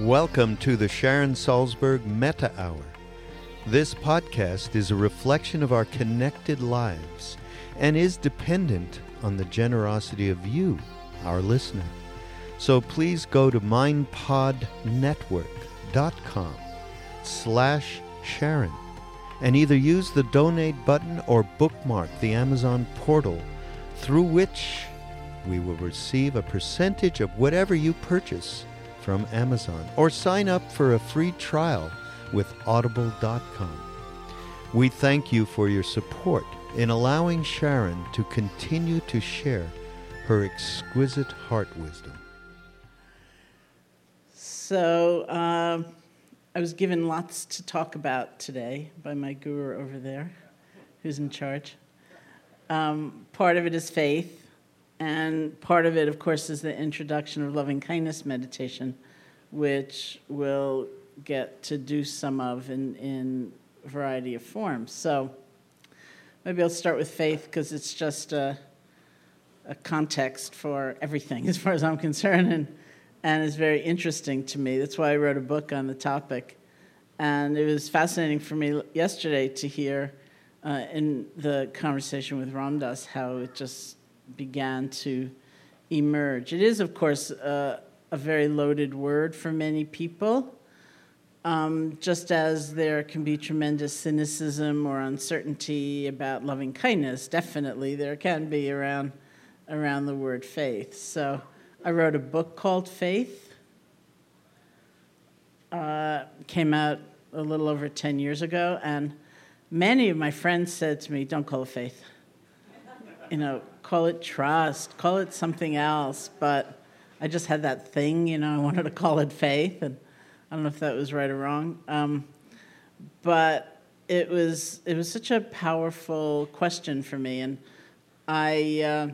Welcome to the Sharon Salzberg Metta Hour. This podcast is a reflection of our connected lives and is dependent on the generosity of you, our listener. So please go to mindpodnetwork.com slash Sharon and either use the donate button or bookmark the Amazon portal through which we will receive a percentage of whatever you purchase from Amazon or sign up for a free trial with audible.com. We thank you for your support in allowing Sharon to continue to share her exquisite heart wisdom. So, uh, I was given lots to talk about today by my guru over there, who's in charge. Um, part of it is faith, and part of it, of course, is the introduction of loving kindness meditation, which we'll get to do some of in, in a variety of forms. So maybe I'll start with faith because it's just a, a context for everything as far as I'm concerned and, and it's very interesting to me. That's why I wrote a book on the topic. And it was fascinating for me yesterday to hear uh, in the conversation with Ram Dass how it just began to emerge. It is, of course, a very loaded word for many people. Um, just as there can be tremendous cynicism or uncertainty about loving kindness, definitely there can be around, around the word faith. So I wrote a book called Faith. Uh, came out a little over 10 years ago, and many of my friends said to me, Don't call it faith. You know, call it trust, call it something else. But I just had that thing, you know, I wanted to call it faith, and I don't know if that was right or wrong. Um, but it was it was such a powerful question for me, and I. Uh,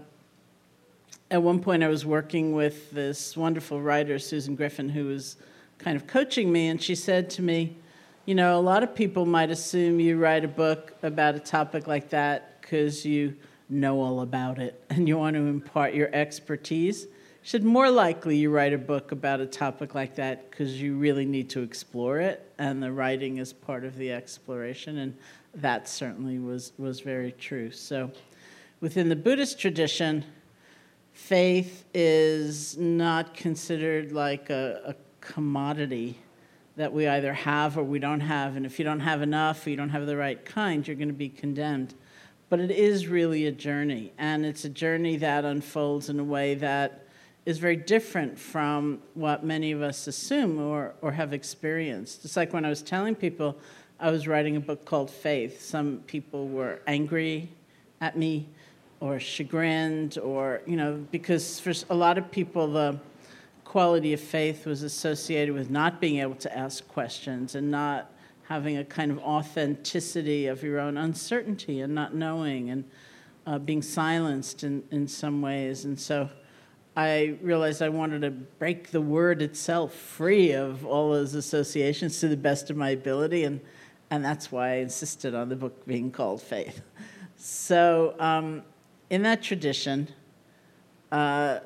at one point, I was working with this wonderful writer, Susan Griffin, who was kind of coaching me, and she said to me, You know, a lot of people might assume you write a book about a topic like that because you know all about it and you want to impart your expertise. should more likely you write a book about a topic like that because you really need to explore it, and the writing is part of the exploration, and that certainly was, was very true. So, within the Buddhist tradition, faith is not considered like a, a commodity that we either have or we don't have. And if you don't have enough or you don't have the right kind, you're going to be condemned. But it is really a journey, and it's a journey that unfolds in a way that is very different from what many of us assume or, or have experienced. It's like when I was telling people I was writing a book called Faith, some people were angry at me or chagrined, or, you know, because for a lot of people, the quality of faith was associated with not being able to ask questions and not having a kind of authenticity of your own uncertainty and not knowing and uh, being silenced in, in some ways. And so I realized I wanted to break the word itself free of all those associations to the best of my ability. And, and that's why I insisted on the book being called Faith. So, um, in that tradition, uh,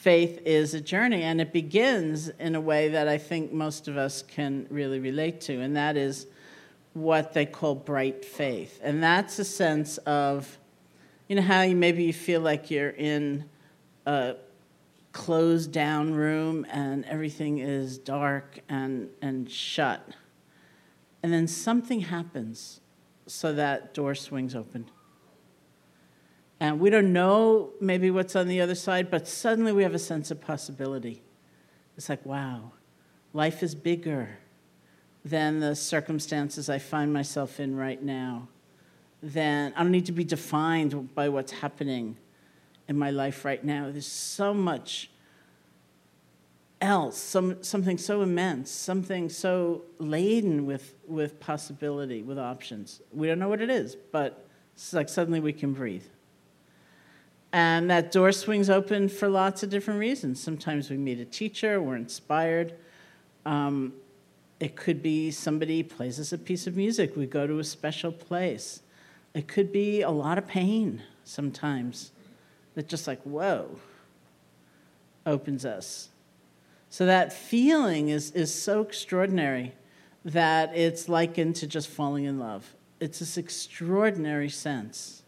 faith is a journey, and it begins in a way that I think most of us can really relate to, and that is what they call bright faith. And that's a sense of, you know, how you maybe you feel like you're in a closed down room and everything is dark and, and shut. And then something happens so that door swings open and we don't know maybe what's on the other side, but suddenly we have a sense of possibility. It's like, wow, life is bigger than the circumstances I find myself in right now. Then I don't need to be defined by what's happening in my life right now. There's so much else, some, something so immense, something so laden with, with possibility, with options. We don't know what it is, but it's like suddenly we can breathe. And that door swings open for lots of different reasons. Sometimes we meet a teacher, we're inspired. Um, it could be somebody plays us a piece of music, we go to a special place. It could be a lot of pain sometimes that just like, whoa, opens us. So that feeling is, is so extraordinary that it's likened to just falling in love. It's this extraordinary sense,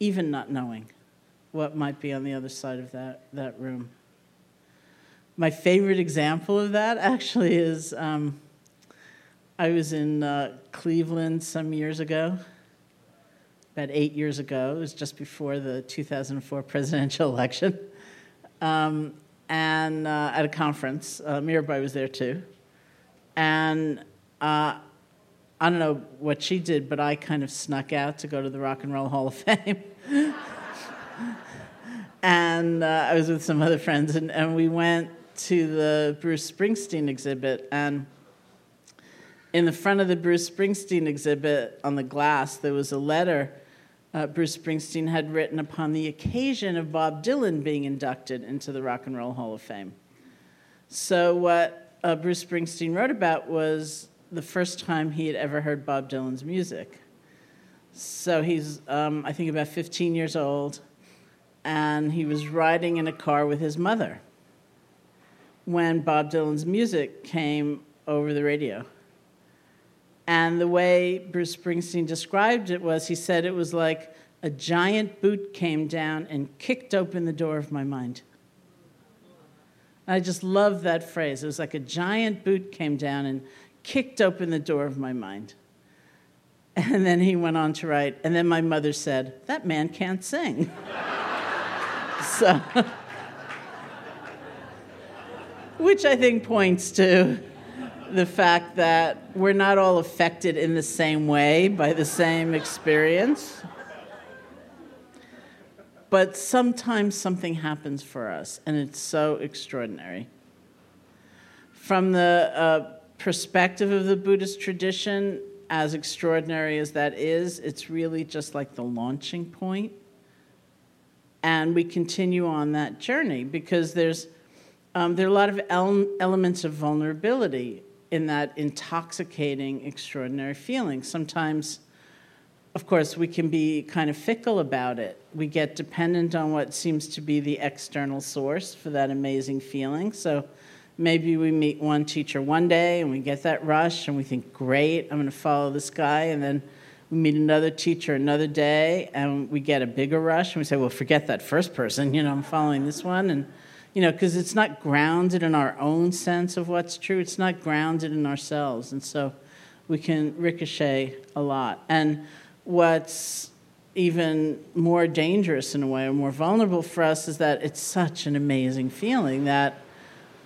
even not knowing what might be on the other side of that, that room. My favorite example of that actually is um, I was in uh, Cleveland some years ago, about eight years ago. It was just before the 2004 presidential election. Um, and uh, at a conference, uh, Mirabai was there too. And uh, I don't know what she did, but I kind of snuck out to go to the Rock and Roll Hall of Fame. And uh, I was with some other friends, and, and we went to the Bruce Springsteen exhibit. And in the front of the Bruce Springsteen exhibit, on the glass, there was a letter uh, Bruce Springsteen had written upon the occasion of Bob Dylan being inducted into the Rock and Roll Hall of Fame. So, what uh, Bruce Springsteen wrote about was the first time he had ever heard Bob Dylan's music. So, he's, um, I think, about 15 years old and he was riding in a car with his mother when Bob Dylan's music came over the radio. And the way Bruce Springsteen described it was he said it was like a giant boot came down and kicked open the door of my mind. I just love that phrase. It was like a giant boot came down and kicked open the door of my mind. And then he went on to write, and then my mother said, That man can't sing. So, which I think points to the fact that we're not all affected in the same way by the same experience. But sometimes something happens for us, and it's so extraordinary. From the uh, perspective of the Buddhist tradition, as extraordinary as that is, it's really just like the launching point and we continue on that journey because there's um, there are a lot of ele- elements of vulnerability in that intoxicating, extraordinary feeling. Sometimes, of course, we can be kind of fickle about it. We get dependent on what seems to be the external source for that amazing feeling. So maybe we meet one teacher one day and we get that rush and we think, great, I'm going to follow this guy. And then we meet another teacher another day and we get a bigger rush and we say well forget that first person you know i'm following this one and you know, because it's not grounded in our own sense of what's true. It's not grounded in ourselves. And so we can ricochet a lot. And what's even more dangerous in a way, or more vulnerable for us, is that it's such an amazing feeling that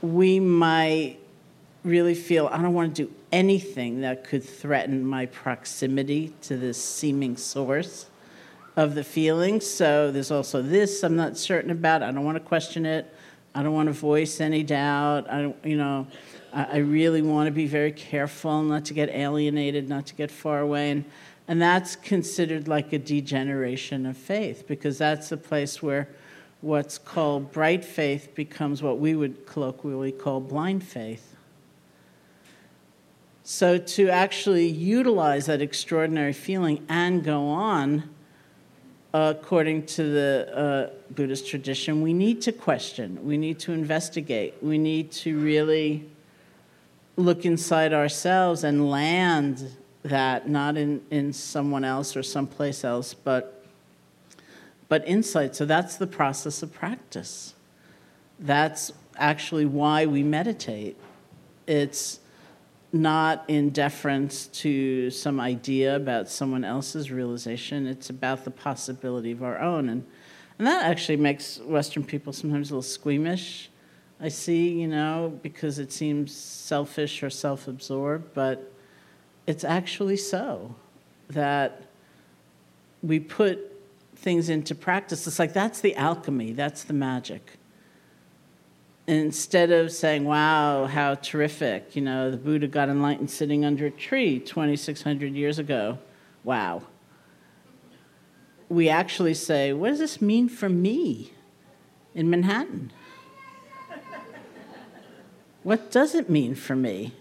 we might really feel I don't want to do anything that could threaten my proximity to this seeming source of the feeling. So there's also this I'm not certain about. I don't want to question it. I don't want to voice any doubt. I you know, I really want to be very careful not to get alienated, not to get far away. And, and that's considered like a degeneration of faith because that's the place where what's called bright faith becomes what we would colloquially call blind faith. So, to actually utilize that extraordinary feeling and go on, according to the uh, Buddhist tradition, we need to question, we need to investigate, we need to really look inside ourselves and land that not in, in someone else or someplace else, but, but insight. So that's the process of practice. That's actually why we meditate. It's not in deference to some idea about someone else's realization, it's about the possibility of our own. And, and that actually makes Western people sometimes a little squeamish I see, you know, because it seems selfish or self absorbed, but it's actually so that we put things into practice. It's like that's the alchemy, that's the magic. Instead of saying, wow, how terrific, you know, the Buddha got enlightened sitting under a tree 2,600 years ago. Wow. We actually say, what does this mean for me in Manhattan? What does it mean for me?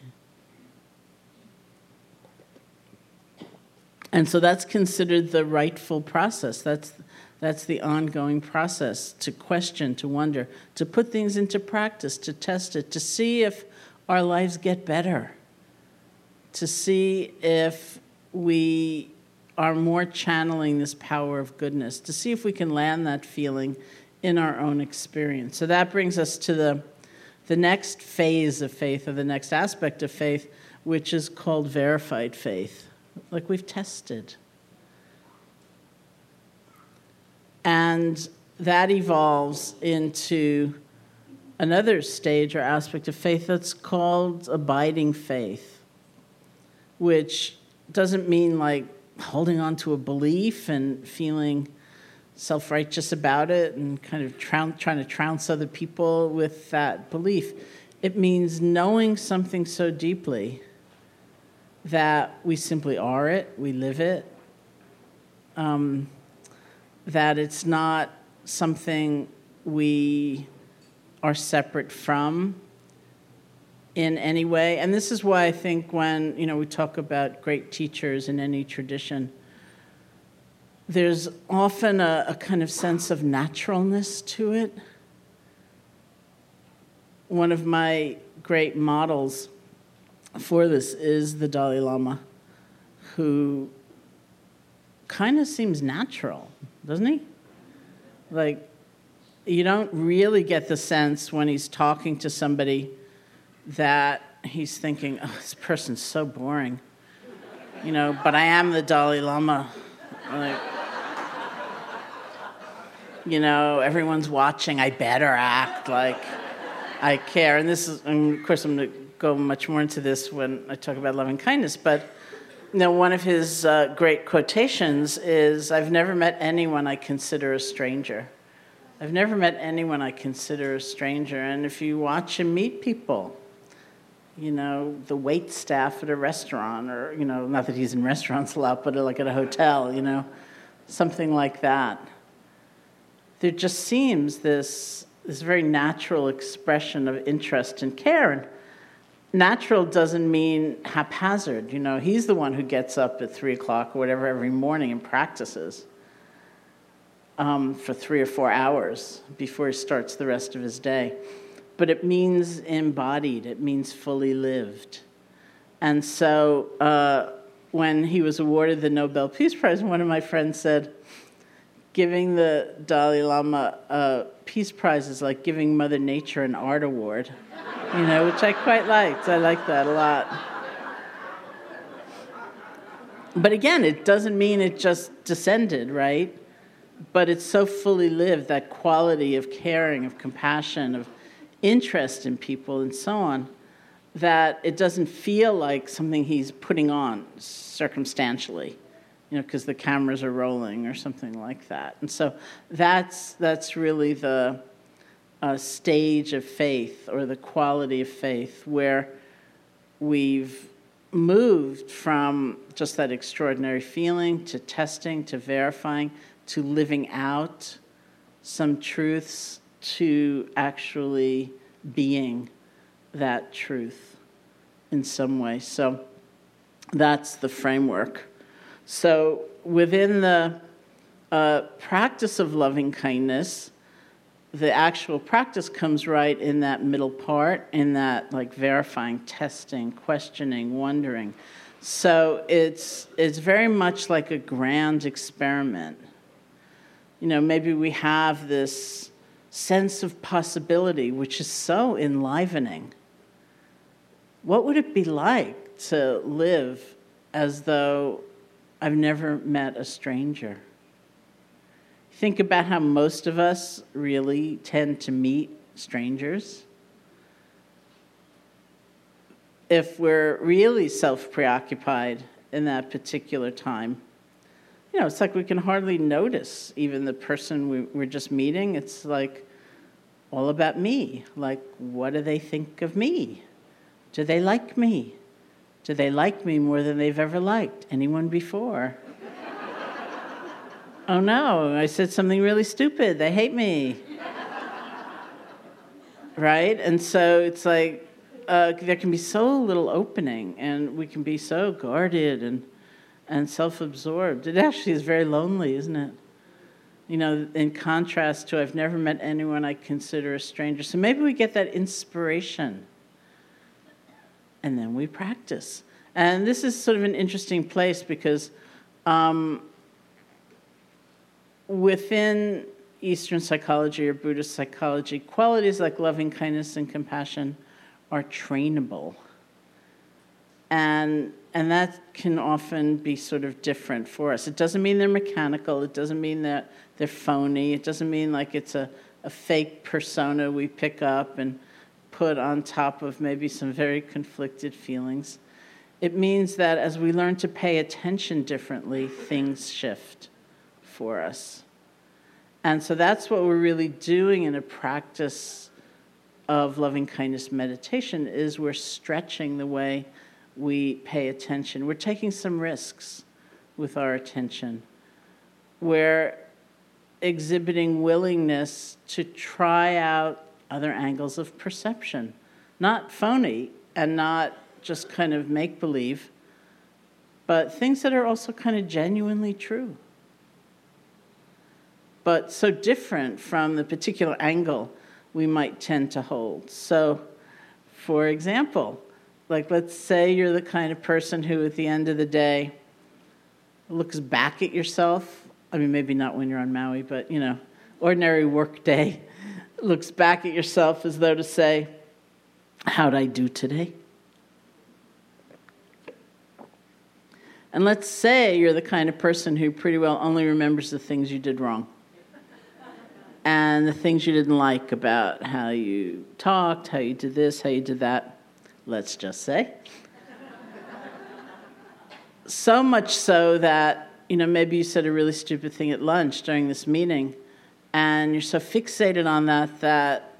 And so that's considered the rightful process. That's, that's the ongoing process to question, to wonder, to put things into practice, to test it, to see if our lives get better, to see if we are more channeling this power of goodness, to see if we can land that feeling in our own experience. So that brings us to the the next phase of faith or the next aspect of faith, which is called verified faith, like we've tested. And that evolves into another stage or aspect of faith that's called abiding faith, which doesn't mean like holding on to a belief and feeling self righteous about it and kind of trying to trounce other people with that belief. It means knowing something so deeply that we simply are it, we live it, um, that it's not something we are separate from in any way. And this is why I think when you know we talk about great teachers in any tradition, there's often a, a, kind of sense of naturalness to it. One of my great models for this is the Dalai Lama, who kind of seems natural, doesn't he? Like, you don't really get the sense when he's talking to somebody that he's thinking, oh, this person's so boring. You know, but I am the Dalai Lama. Like, you know, everyone's watching. I better act like I care. And this is, and of course, I'm going to go much more into this when I talk about loving kindness. But know, one of his uh, great quotations is, "I've never met anyone I consider a stranger." I've never met anyone I consider a stranger. And if you watch him meet people, you know, the wait staff at a restaurant, or, you know, not that he's in restaurants a lot, but like at a hotel, you know, something like that there just seems this, this very natural expression of interest and care. And natural doesn't mean haphazard. You know, he's the one who gets up at three o'clock or whatever every morning and practices um, for three or four hours before he starts the rest of his day. But it means embodied, it means fully lived. And so uh, when he was awarded the Nobel Peace Prize, one of my friends said, giving the Dalai Lama a peace prize is like giving Mother Nature an art award, you know, which I quite liked. I like that a lot. But again, it doesn't mean it just descended, right? But it's so fully lived that quality of caring, of compassion, of interest in people, and so on, that it doesn't feel like something he's putting on circumstantially, you know, because the cameras are rolling or something like that. And so that's, that's really the uh, stage of faith or the quality of faith where we've moved from just that extraordinary feeling to testing to verifying to living out some truths to actually being that truth in some way. So that's the framework. So within the uh, practice of loving kindness, the actual practice comes right in that middle part, in that like verifying, testing, questioning, wondering. So it's it's very much like a grand experiment. You know, maybe we have this sense of possibility, which is so enlivening. What would it be like to live as though I've never met a stranger? Think about how most of us really tend to meet strangers. If we're really self preoccupied in that particular time, you know, it's like we can hardly notice even the person we, we're just meeting. It's like, all about me. Like, what do they think of me? Do they like me? Do they like me more than they've ever liked anyone before? oh no, I said something really stupid. They hate me. right? And so it's like uh, there can be so little opening, and we can be so guarded and, and self absorbed. It actually is very lonely, isn't it? you know, in contrast to I've never met anyone I consider a stranger. So maybe we get that inspiration and then we practice. And this is sort of an interesting place because um, within Eastern psychology or Buddhist psychology, qualities like loving kindness and compassion are trainable. And and that can often be sort of different for us. It doesn't mean they're mechanical, it doesn't mean that they're phony, it doesn't mean like it's a, a fake persona we pick up and put on top of maybe some very conflicted feelings. It means that as we learn to pay attention differently, things shift for us. And so that's what we're really doing in a practice of loving kindness meditation is we're stretching the way we pay attention. We're taking some risks with our attention. We're exhibiting willingness to try out other angles of perception, not phony and not just kind of make believe, but things that are also kind of genuinely true. But so different from the particular angle we might tend to hold. So, for example, like, let's say you're the kind of person who, at the end of the day, looks back at yourself. I mean, maybe not when you're on Maui, but, you know, ordinary work day, looks back at yourself as though to say, How'd I do today? And let's say you're the kind of person who pretty well only remembers the things you did wrong and the things you didn't like about how you talked, how you did this, how you did that let's just say. so much so that, you know, maybe you said a really stupid thing at lunch during this meeting, and you're so fixated on that that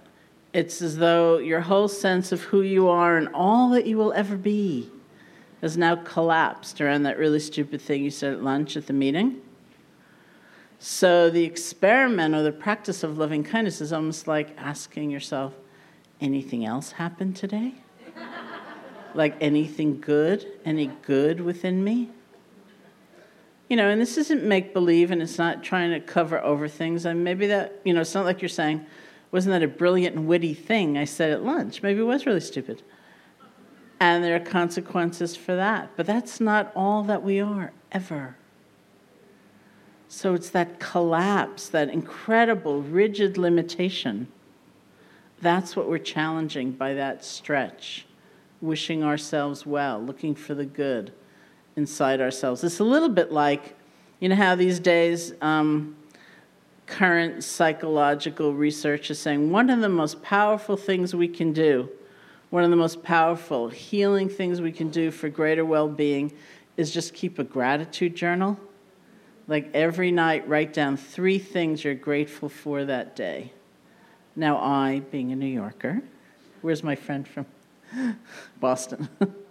it's as though your whole sense of who you are and all that you will ever be has now collapsed around that really stupid thing you said at lunch at the meeting. So the experiment or the practice of loving kindness is almost like asking yourself, anything else happened today? like anything good, any good within me? You know, and this isn't make believe and it's not trying to cover over things. And maybe that, you know, it's not like you're saying, wasn't that a brilliant and witty thing I said at lunch? Maybe it was really stupid. And there are consequences for that. But that's not all that we are, ever. So it's that collapse, that incredible rigid limitation. That's what we're challenging by that stretch, wishing ourselves well, looking for the good inside ourselves. It's a little bit like, you know, how these days um, current psychological research is saying one of the most powerful things we can do, one of the most powerful healing things we can do for greater well being is just keep a gratitude journal. Like every night, write down three things you're grateful for that day. Now, I, being a New Yorker, where's my friend from Boston?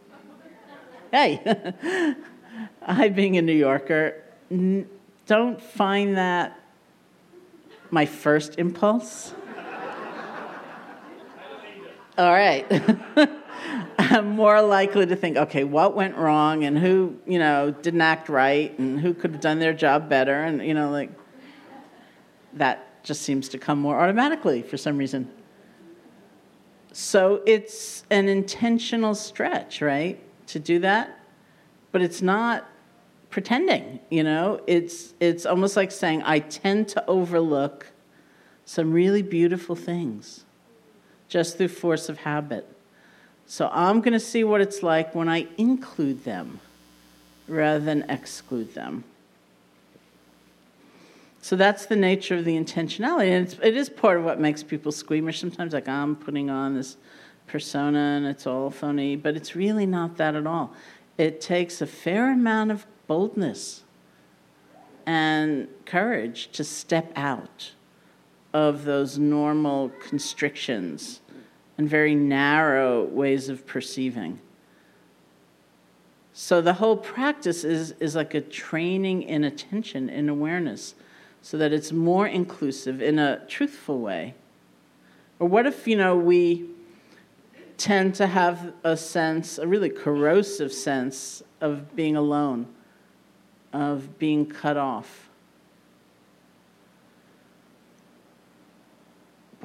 hey, I, being a New Yorker, n- don't find that my first impulse. All right. I'm more likely to think, okay, what went wrong and who, you know, didn't act right and who could have done their job better and, you know, like that just seems to come more automatically for some reason. So it's an intentional stretch, right, to do that, but it's not pretending, you know? It's it's almost like saying I tend to overlook some really beautiful things just through force of habit. So I'm going to see what it's like when I include them rather than exclude them. So that's the nature of the intentionality. And it's, it is part of what makes people squeamish sometimes, like I'm putting on this persona and it's all phony, but it's really not that at all. It takes a fair amount of boldness and courage to step out of those normal constrictions and very narrow ways of perceiving. So the whole practice is, is like a training in attention, in awareness, so that it's more inclusive in a truthful way. Or what if, you know, we tend to have a sense, a really corrosive sense of being alone, of being cut off?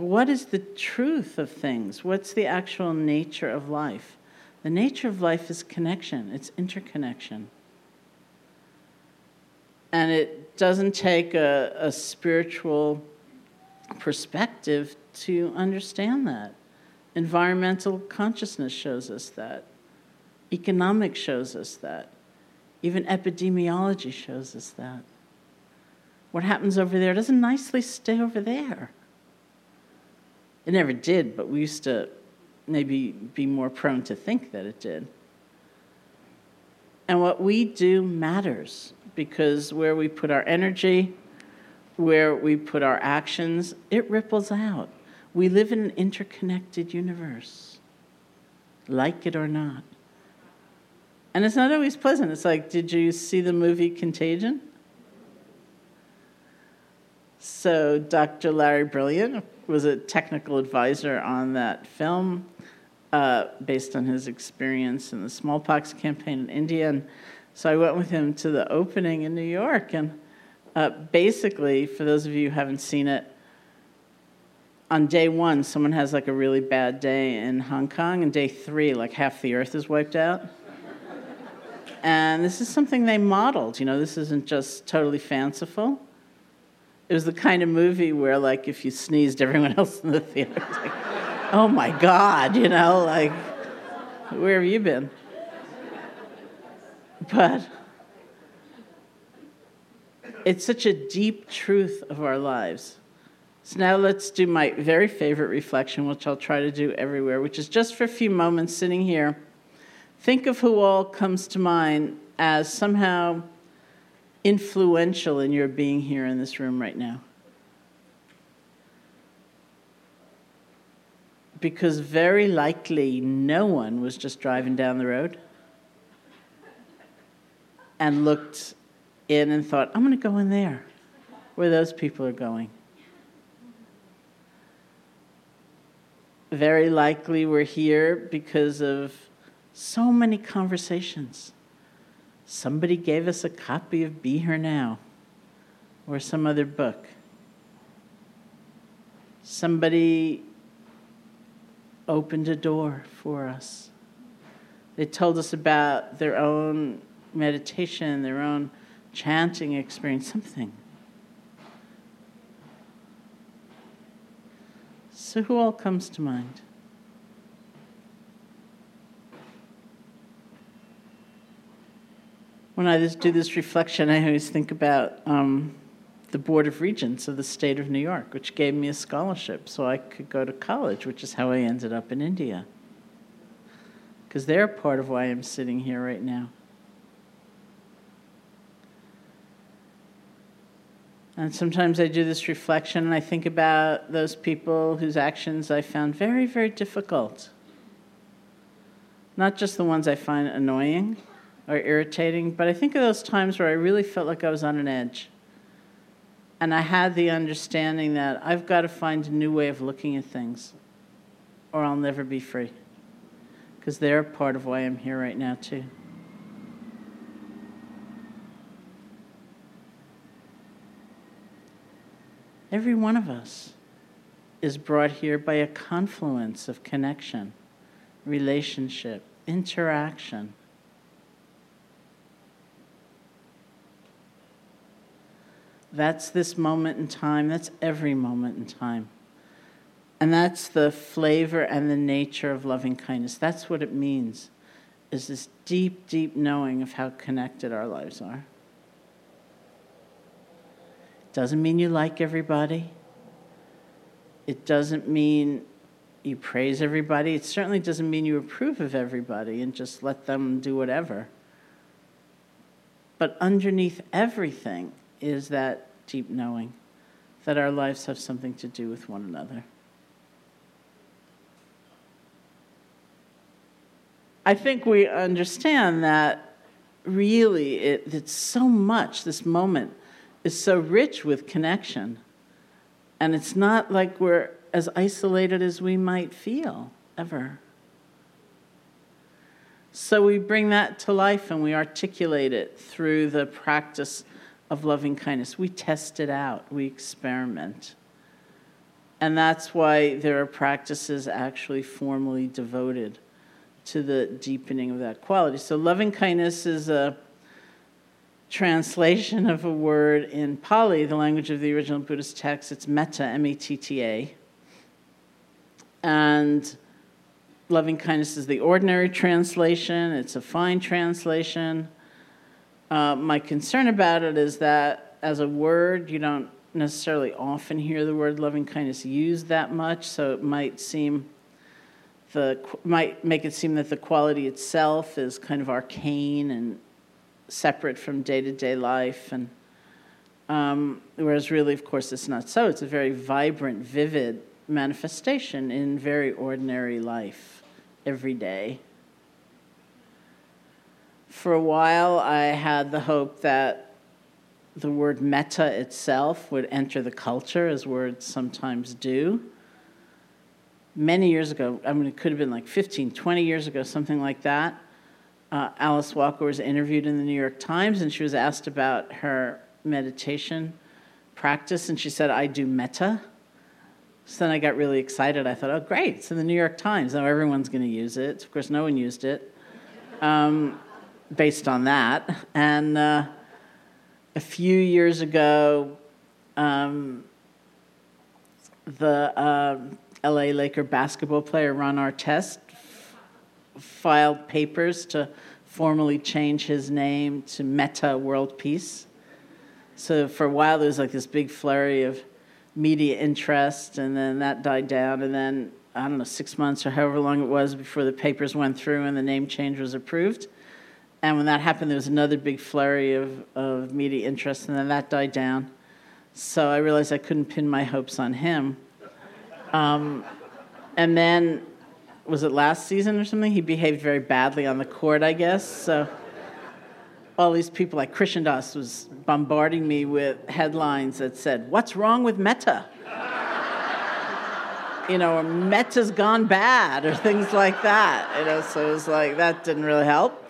what is the truth of things? What's the actual nature of life? The nature of life is connection, it's interconnection. And it doesn't take a, a spiritual perspective to understand that. Environmental consciousness shows us that. Economics shows us that. Even epidemiology shows us that. What happens over there doesn't nicely stay over there. It never did, but we used to maybe be more prone to think that it did. And what we do matters because where we put our energy, where we put our actions, it ripples out. We live in an interconnected universe, like it or not. And it's not always pleasant. It's like, did you see the movie Contagion? So, Dr. Larry Brilliant, was a technical advisor on that film uh, based on his experience in the smallpox campaign in India. And so I went with him to the opening in New York. And uh, basically, for those of you who haven't seen it, on day one, someone has like a really bad day in Hong Kong, and day three, like half the earth is wiped out. and this is something they modeled. You know, this isn't just totally fanciful it was the kind of movie where like if you sneezed everyone else in the theater was like oh my god you know like where have you been but it's such a deep truth of our lives so now let's do my very favorite reflection which i'll try to do everywhere which is just for a few moments sitting here think of who all comes to mind as somehow influential in your being here in this room right now? Because very likely no one was just driving down the road and looked in and thought, I'm going to go in there where those people are going. Very likely we're here because of so many conversations somebody gave us a copy of Be Here Now or some other book. Somebody opened a door for us. They told us about their own meditation, their own chanting experience, something. So, who all comes to mind? When I do this reflection, I always think about um, the Board of Regents of the state of New York, which gave me a scholarship so I could go to college, which is how I ended up in India. Because they're part of why I'm sitting here right now. And sometimes I do this reflection and I think about those people whose actions I found very, very difficult. Not just the ones I find annoying or irritating, but I think of those times where I really felt like I was on an edge. And I had the understanding that I've got to find a new way of looking at things or I'll never be free. Because they're part of why I'm here right now, too. Every one of us is brought here by a confluence of connection, relationship, interaction. That's this moment in time, that's every moment in time. And that's the flavor and the nature of loving kindness. That's what it means, is this deep, deep knowing of how connected our lives are. Doesn't mean you like everybody. It doesn't mean you praise everybody. It certainly doesn't mean you approve of everybody and just let them do whatever. But underneath everything is that deep knowing that our lives have something to do with one another. I think we understand that really it, it's so much, this moment is so rich with connection. And it's not like we're as isolated as we might feel ever. So we bring that to life and we articulate it through the practice of loving kindness. We test it out, we experiment. And that's why there are practices actually formally devoted to the deepening of that quality. So, loving kindness is a translation of a word in Pali, the language of the original Buddhist text. It's metta, M E T T A. And loving kindness is the ordinary translation, it's a fine translation. Uh, my concern about it is that as a word, you don't necessarily often hear the word loving kindness used that much, so it might seem the might make it seem that the quality itself is kind of arcane and separate from day to day life. And um, whereas really, of course, it's not so. It's a very vibrant, vivid manifestation in very ordinary life every day. For a while, I had the hope that the word metta itself would enter the culture, as words sometimes do. Many years ago, I mean, it could have been like 15, 20 years ago, something like that uh, Alice Walker was interviewed in the New York Times and she was asked about her meditation practice, and she said, I do metta. So then I got really excited. I thought, oh, great, it's in the New York Times. Now everyone's going to use it. Of course, no one used it um, based on that. And uh, a few years ago, um, the uh, LA Laker basketball player Ron Artest filed papers to formally change his name to Metta World Peace. So for a while, there was like this big flurry of media interest, and then that died down. And then, I don't know, six months or however long it was before the papers went through and the name change was approved. And when that happened, there was another big flurry of, of media interest, and then that died down. So I realized I couldn't pin my hopes on him. Um, and then was it last season or something? He behaved very badly on the court, I guess. So all these people like Krishna Das was bombarding me with headlines that said, "What's wrong with Metta? you know, or Metta's gone bad, or things like that. You know, so it was like that didn't really help.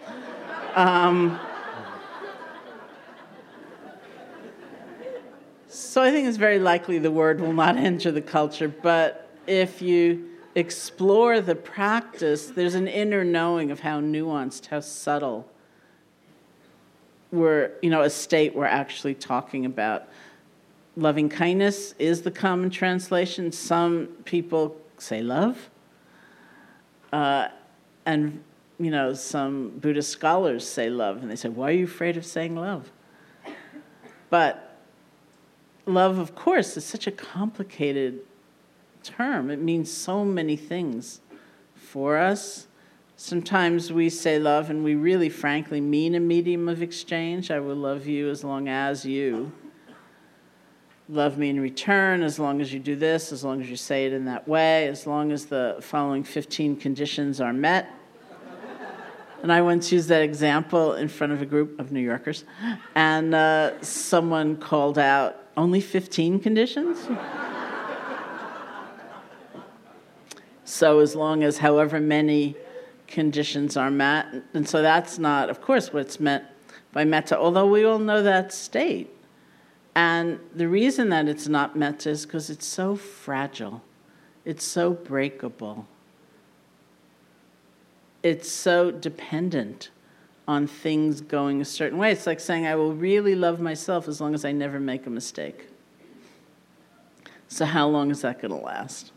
Um, so I think it's very likely the word will not enter the culture, but if you explore the practice, there's an inner knowing of how nuanced, how subtle we're, you know, a state we're actually talking about. loving kindness is the common translation. Some people say love. Uh, and, you know, some Buddhist scholars say love, and they say, why are you afraid of saying love? But love, of course, is such a complicated term. It means so many things for us. Sometimes we say love, and we really, frankly, mean a medium of exchange. I will love you as long as you love me in return as long as you do this, as long as you say it in that way, as long as the following 15 conditions are met. And I once used that example in front of a group of New Yorkers, and uh, someone called out, Only 15 conditions? So, as long as however many conditions are met, and so that's not, of course, what's meant by metta, although we all know that state. And the reason that it's not metta is because it's so fragile, it's so breakable, it's so dependent on things going a certain way. It's like saying, I will really love myself as long as I never make a mistake. So, how long is that going to last?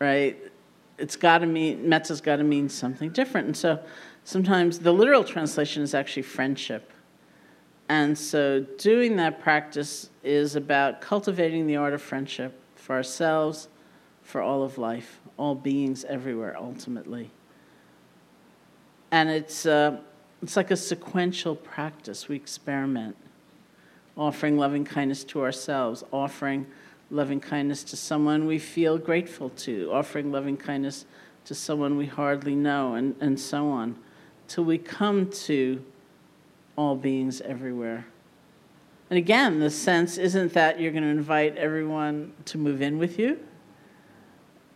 Right? It's got to mean, metta's got to mean something different. And so, sometimes the literal translation is actually friendship and so, doing that practice is about cultivating the art of friendship for ourselves, for all of life, all beings everywhere, ultimately. And it's, uh, it's like a sequential practice. We experiment, offering loving kindness to ourselves, offering loving kindness to someone we feel grateful to, offering loving kindness to someone we hardly know, and, and so on, till we come to all beings everywhere. And again, the sense isn't that you're going to invite everyone to move in with you.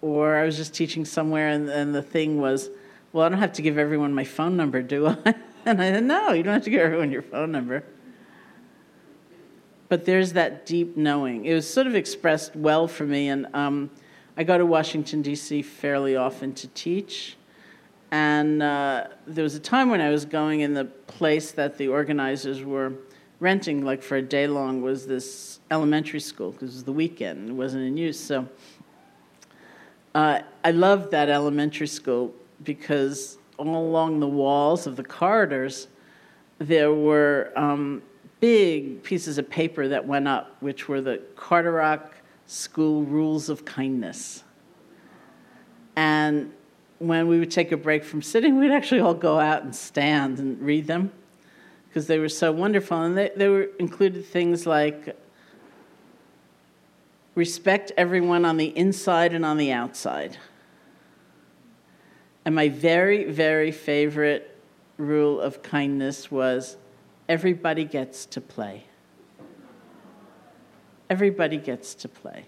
Or I was just teaching somewhere, and, and the thing was, well, I don't have to give everyone my phone number, do I? And I said, no, you don't have to give everyone your phone number. But there's that deep knowing. It was sort of expressed well for me, and um, I go to Washington, D.C. fairly often to teach. And uh, there was a time when I was going in the place that the organizers were renting, like for a day long, was this elementary school because it was the weekend, and it wasn't in use. So uh, I loved that elementary school because all along the walls of the corridors, there were um, big pieces of paper that went up, which were the Carderock School Rules of Kindness. And when we would take a break from sitting, we'd actually all go out and stand and read them because they were so wonderful. And they, they were included things like respect everyone on the inside and on the outside. And my very, very favorite rule of kindness was everybody gets to play. Everybody gets to play.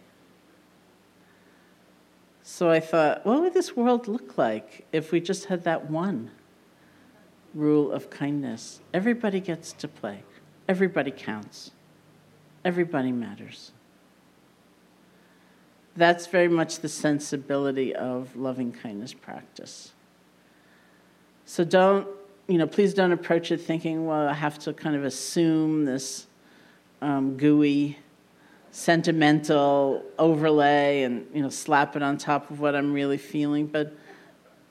So I thought, what would this world look like if we just had that one rule of kindness? Everybody gets to play, everybody counts, everybody matters. That's very much the sensibility of loving kindness practice. So don't, you know, please don't approach it thinking, well, I have to kind of assume this um, gooey sentimental overlay and you know slap it on top of what I'm really feeling, but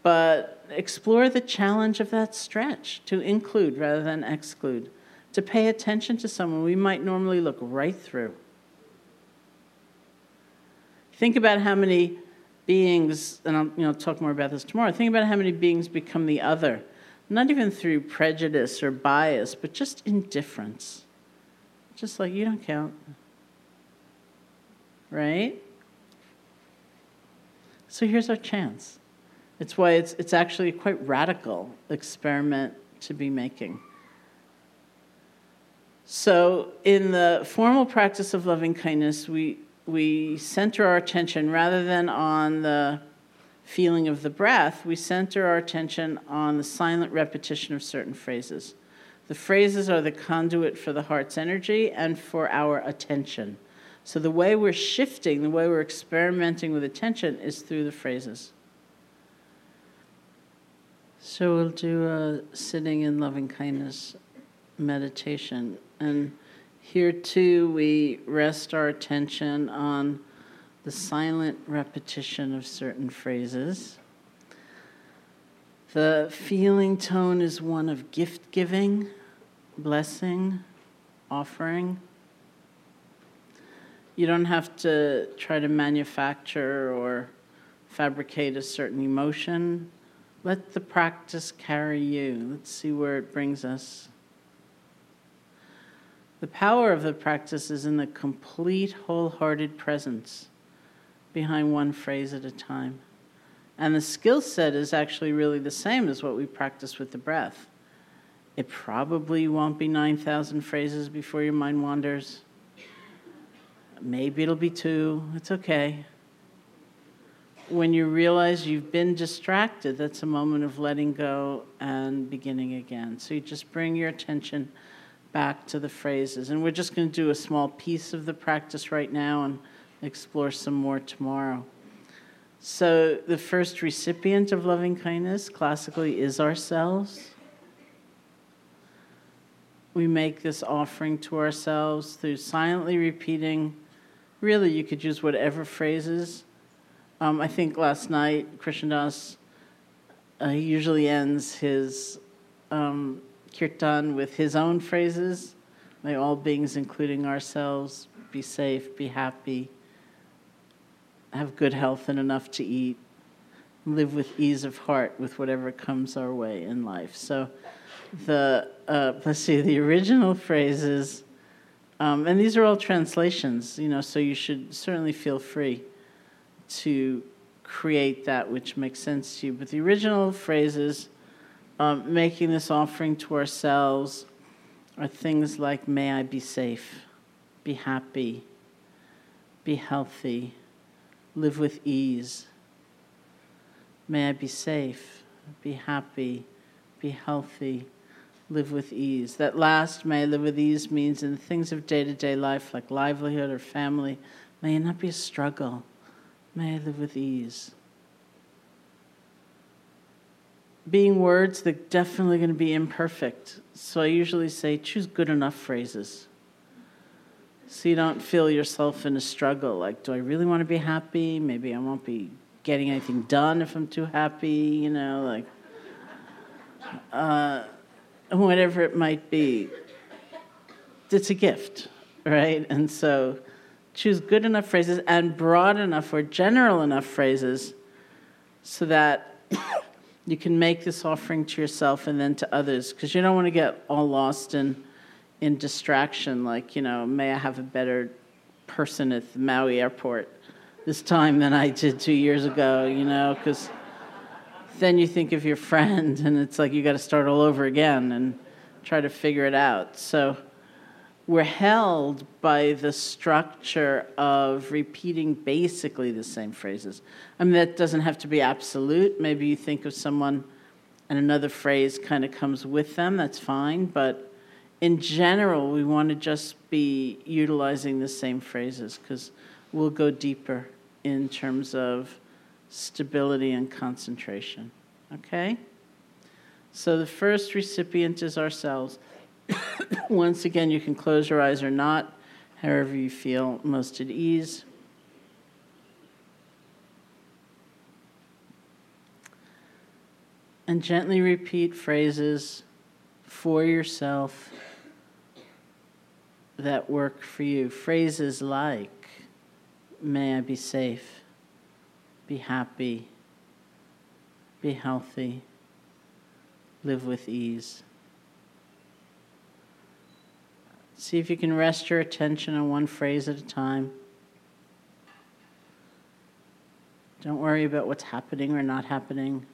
but explore the challenge of that stretch to include rather than exclude, to pay attention to someone we might normally look right through. Think about how many beings, and I'll you know, talk more about this tomorrow. Think about how many beings become the other, not even through prejudice or bias, but just indifference. Just like you don't count right? So here's our chance. It's why it's, it's actually a quite radical experiment to be making. So, in the formal practice of loving kindness, we, we center our attention rather than on the feeling of the breath, we center our attention on the silent repetition of certain phrases. The phrases are the conduit for the heart's energy and for our attention. So the way we're shifting, the way we're experimenting with attention is through the phrases. So we'll do a sitting in loving kindness meditation. And Here too, we rest our attention on the silent repetition of certain phrases. The feeling tone is one of gift giving, blessing, offering. You don't have to try to manufacture or fabricate a certain emotion. Let the practice carry you. Let's see where it brings us. The power of the practice is in the complete, wholehearted presence behind one phrase at a time. And the skill set is actually really the same as what we practice with the breath. It probably won't be 9,000 phrases before your mind wanders. Maybe it'll be two. It's okay. When you realize you've been distracted, that's a moment of letting go and beginning again. So you just bring your attention back to the phrases. And we're just going to do a small piece of the practice right now and explore some more tomorrow. So, the first recipient of loving kindness classically is ourselves. We make this offering to ourselves through silently repeating. Really, you could use whatever phrases. Um, I think last night, Krishna Das, uh, he usually ends his um, kirtan with his own phrases. May all beings, including ourselves, be safe, be happy, have good health and enough to eat, live with ease of heart with whatever comes our way in life. So, the uh, let's see, the original phrases, um, and these are all translations, you know, so you should certainly feel free to create that which makes sense to you. But the original phrases, um, making this offering to ourselves, are things like, May I be safe, be happy, be healthy live with ease. May I be safe, be happy, be healthy, live with ease. That last, may I live with ease, means in things of day to day life, like livelihood or family, may it not be a struggle. May I live with ease. Being words, they're definitely going to be imperfect. So I usually say choose good enough phrases. So you don't feel yourself in a struggle like, do I really want to be happy? Maybe I won't be getting anything done if I'm too happy, you know, like, uh, whatever it might be. It's a gift, right? And so choose good enough phrases and broad enough or general enough phrases so that you can make this offering to yourself and then to others because you don't want to get all lost in in distraction, like, you know, may I have a better person at the Maui airport this time than I did two years ago, you know, because then you think of your friend and it's like you got to start all over again and try to figure it out. So we're held by the structure of repeating basically the same phrases. I mean, that doesn't have to be absolute. Maybe you think of someone and another phrase kind of comes with them, that's fine, but in general, we want to just be utilizing the same phrases because we'll go deeper in terms of stability and concentration. Okay? So the first recipient is ourselves. Once again, you can close your eyes or not, however you feel most at ease. And gently repeat phrases for yourself that work for you. Phrases like, may I be safe, be happy, be healthy, live with ease. See if you can rest your attention on one phrase at a time. Don't worry about what's happening or not happening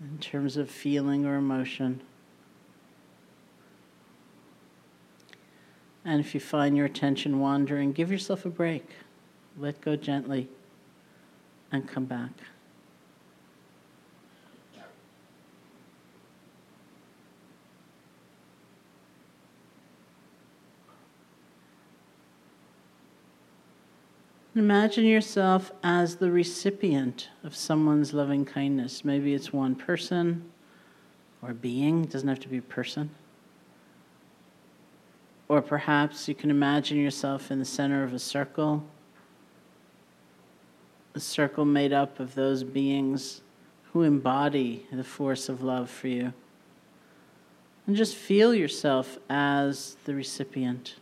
in terms of feeling or emotion. And if you find your attention wandering, give yourself a break. Let go gently and come back. Imagine yourself as the recipient of someone's loving kindness. Maybe it's one person or being, it doesn't have to be a person. Or perhaps you can imagine yourself in the center of a circle, a circle made up of those beings who embody the force of love for you. And just feel yourself as the recipient.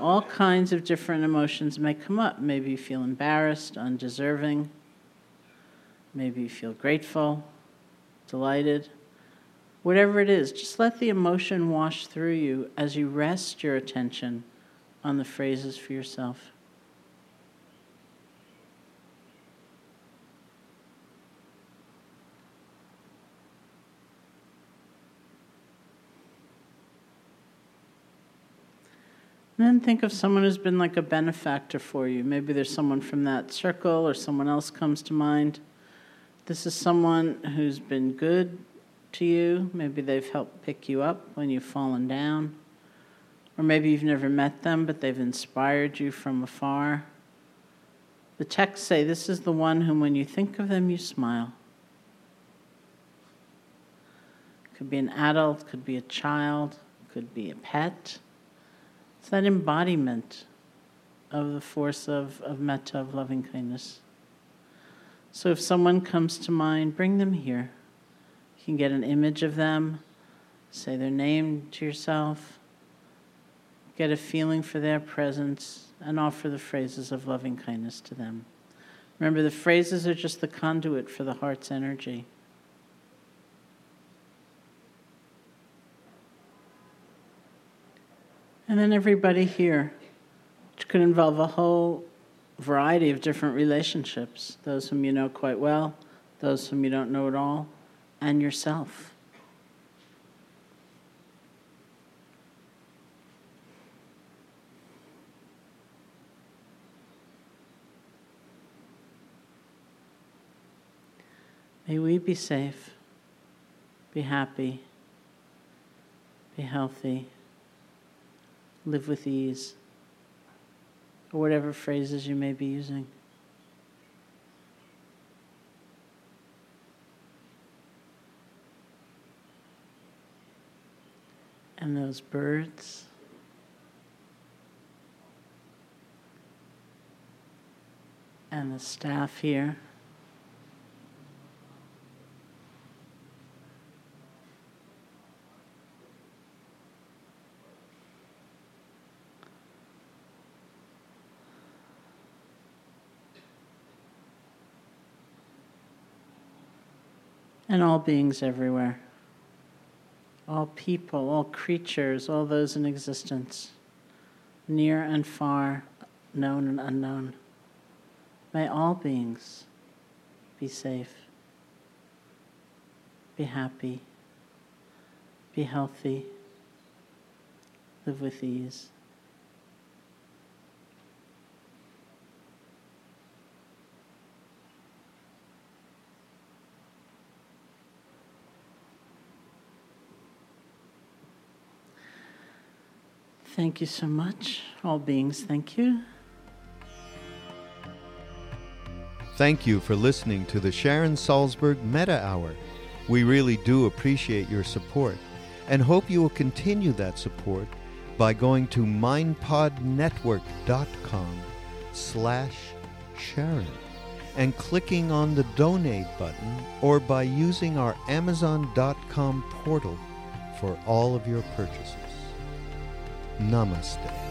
All kinds of different emotions may come up. Maybe you feel embarrassed, undeserving. Maybe you feel grateful, delighted. Whatever it is, just let the emotion wash through you as you rest your attention on the phrases for yourself. And then think of someone who's been like a benefactor for you. Maybe there's someone from that circle or someone else comes to mind. This is someone who's been good to you. Maybe they've helped pick you up when you've fallen down. Or maybe you've never met them, but they've inspired you from afar. The texts say this is the one whom, when you think of them, you smile. Could be an adult, could be a child, could be a pet. It's that embodiment of the force of, of metta, of loving kindness. So if someone comes to mind, bring them here. You can get an image of them, say their name to yourself, get a feeling for their presence, and offer the phrases of loving kindness to them. Remember, the phrases are just the conduit for the heart's energy. And then everybody here, which could involve a whole variety of different relationships those whom you know quite well, those whom you don't know at all, and yourself. May we be safe, be happy, be healthy live with ease, or whatever phrases you may be using. And those birds. And the staff here. and all beings everywhere, all people, all creatures, all those in existence, near and far, known and unknown. May all beings be safe, be happy, be healthy, live with ease. Thank you so much, all beings. Thank you. Thank you for listening to the Sharon Salzberg Metta Hour. We really do appreciate your support and hope you will continue that support by going to mindpodnetwork.com slash Sharon and clicking on the donate button or by using our amazon.com portal for all of your purchases. Namaste.